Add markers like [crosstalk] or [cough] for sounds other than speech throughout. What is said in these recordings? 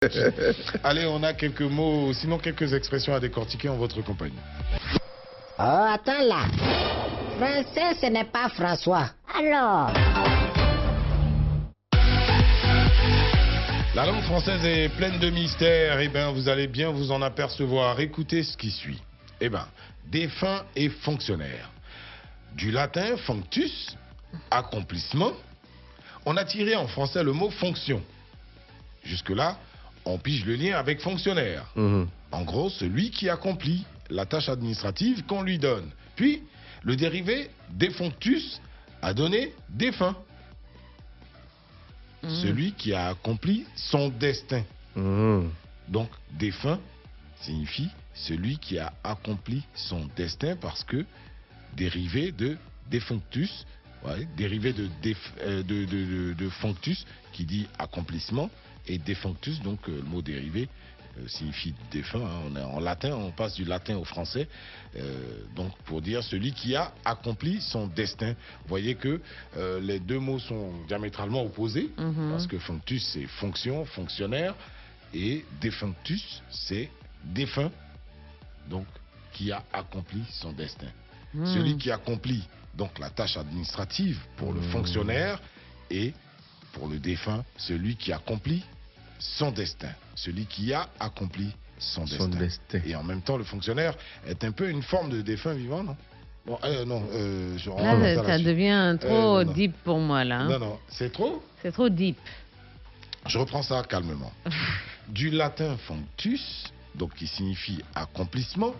[laughs] Allez, on a quelques mots, sinon quelques expressions à décortiquer en votre compagnie. Oh, attends là. Français, ce n'est pas François. Alors? La langue française est pleine de mystères. Eh bien, vous allez bien vous en apercevoir. Écoutez ce qui suit. Eh bien, défunt et fonctionnaire. Du latin functus, accomplissement. On a tiré en français le mot fonction. Jusque-là, on pige le lien avec fonctionnaire. Mhm. En gros, celui qui accomplit la tâche administrative qu'on lui donne. Puis, le dérivé défunctus a donné défunt. Celui qui a accompli son destin. Mhm. Donc, défunt signifie celui qui a accompli son destin parce que dérivé de défunctus, ouais, dérivé de, déf- euh, de, de- de- de functus qui dit accomplissement et défunctus, donc euh, le mot dérivé euh, signifie défunt. hein. On est en latin, on passe du latin au français. euh, donc pour dire celui qui a accompli son destin. Vous voyez que euh, les deux mots sont diamétralement opposés Mhm. parce que functus c'est fonction, fonctionnaire et défunctus c'est défunt. Donc qui a accompli son destin. Hmm. Celui qui accomplit donc la tâche administrative pour le Hmm. fonctionnaire et pour le défunt, celui qui accomplit son destin. Celui qui a accompli son, Son destin. destin. Et en même temps, le fonctionnaire est un peu une forme de défunt vivant, non? Bon, euh, non, euh, je Là, ça, devient trop non, non. deep pour moi, là. hein. Non, non, c'est trop? C'est trop deep. Je reprends ça calmement. [laughs] du latin functus, donc qui signifie accomplissement,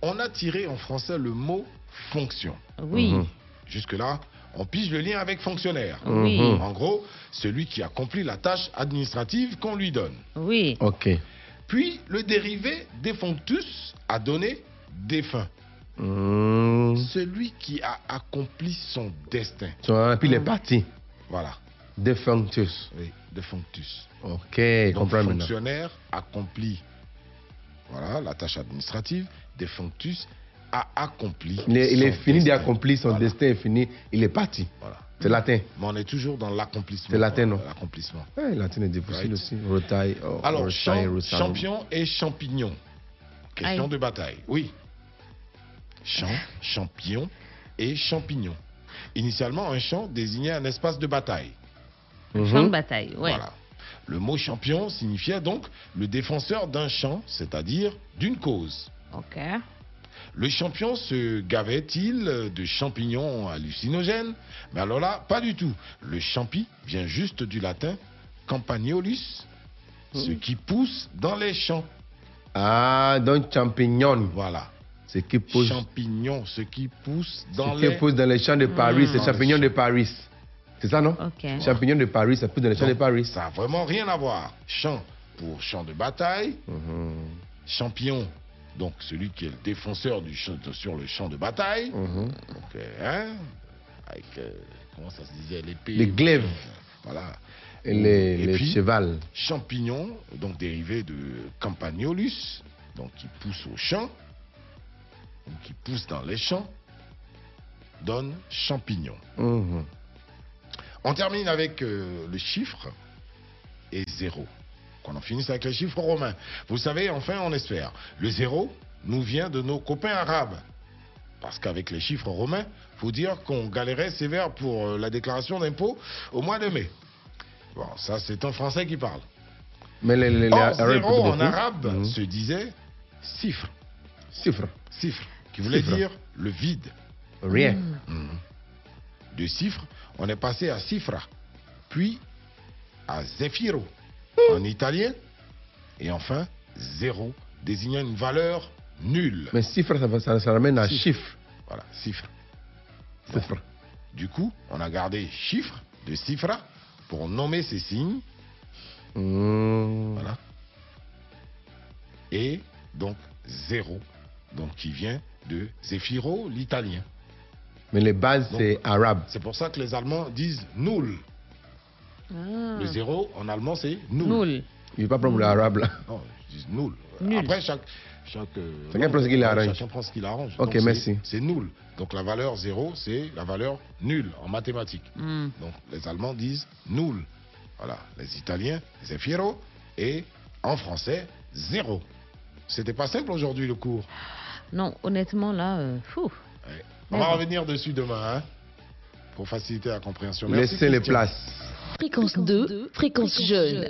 on a tiré en français le mot fonction. Oui. Jusque-là, on pige le lien avec fonctionnaire. oui, Mhm. En gros, celui qui accomplit la tâche administrative qu'on lui donne. oui. Ok. Puis, le dérivé défunctus a donné défunt. Mhm. Celui qui a accompli son destin. So, puis il est parti. Voilà. Defunctus. Oui, défunctus. Ok, Donc, fonctionnaire accomplit voilà, la tâche administrative. Défunctus a accompli. Il est, il est fini d'accomplir, son Voilà, destin est fini, il est parti. Voilà. C'est latin. Mais on est toujours dans l'accomplissement. C'est latin, non? L'accomplissement. Ouais, latin est difficile Right. aussi. Rotaille. oh, Alors, rotaille, champ- rotaille. champion et champignon. Question de bataille. Oui. Champ, champion et champignon. Initialement, un champ désignait un espace de bataille. Mhm. Champ de bataille, ouais. Voilà. Le mot champion signifiait donc le défenseur d'un champ, c'est-à-dire d'une cause. Ok. Le champion se gavait-il de champignons hallucinogènes? Mais alors là, pas du tout. Le champi vient juste du latin campagnolus, ce qui pousse dans les champs. Ah, donc champignon. Voilà. Ce qui pousse, Champignons, ce qui pousse dans ce les... qui pousse dans les champs de Paris, c'est Dans champignon de Paris. C'est ça, non? Champignon de Paris, ça pousse dans les champs de Paris. Ça n'a vraiment rien à voir. Champ pour champ de bataille, Mhm. champion, donc celui qui est le défenseur du champ- sur le champ de bataille. Mhm. Donc, euh, hein, avec, euh, comment ça se disait, l'épée. Les glaives. Voilà. Et les, Et les puis- chevals. Champignon, donc dérivé de campagnolus, donc qui pousse au champ, donc qui pousse dans les champs, donne champignon. Mhm. On termine avec euh, le chiffre et zéro. Qu'on en finisse avec les chiffres romains. Vous savez, enfin, on espère. Le zéro nous vient de nos copains arabes. Parce qu'avec les chiffres romains, faut dire qu'on galérait sévère pour euh, la déclaration d'impôt au mois de mai. Bon, ça, c'est un Français qui parle. Mais les, les, les Or, Arabes zéro en arabe Mhm. se disait cifre. Chiffre. Cifre. Qui voulait Cifre. dire le vide. Rien. Mhm. De cifre, on est passé à cifra, puis à zefiro [laughs] en italien, et enfin zéro, désignant une valeur nulle. Mais chiffre, ça, ça, ça ramène à Chiffre. chiffre. Voilà. Chiffre. Du coup, on a gardé chiffre de cifra pour nommer ces signes, Mhm. voilà, et donc zéro, donc qui vient de zefiro, l'italien. Mais les bases, c'est arabe. C'est pour ça que les Allemands disent null. Ah. Le zéro en allemand c'est null. Nul. Il ne pas prendre l'arabe là. Non, ils disent nul. Nul. Après, chaque. chaque euh, Chacun prend ce qu'il arrange. Chacun prend ce qu'il arrange. Ok, Donc, c'est- merci. C'est nul. Donc la valeur zéro, c'est la valeur nulle en mathématiques. Hmm. Donc les Allemands disent nul. Voilà. Les Italiens, zefiro. Et En français, zéro. C'était pas simple aujourd'hui le cours. Non, honnêtement, là, euh, fou. Ouais. On va revenir dessus demain, hein, pour faciliter la compréhension. Merci, Laissez les places. Fréquence 2, fréquence jeune.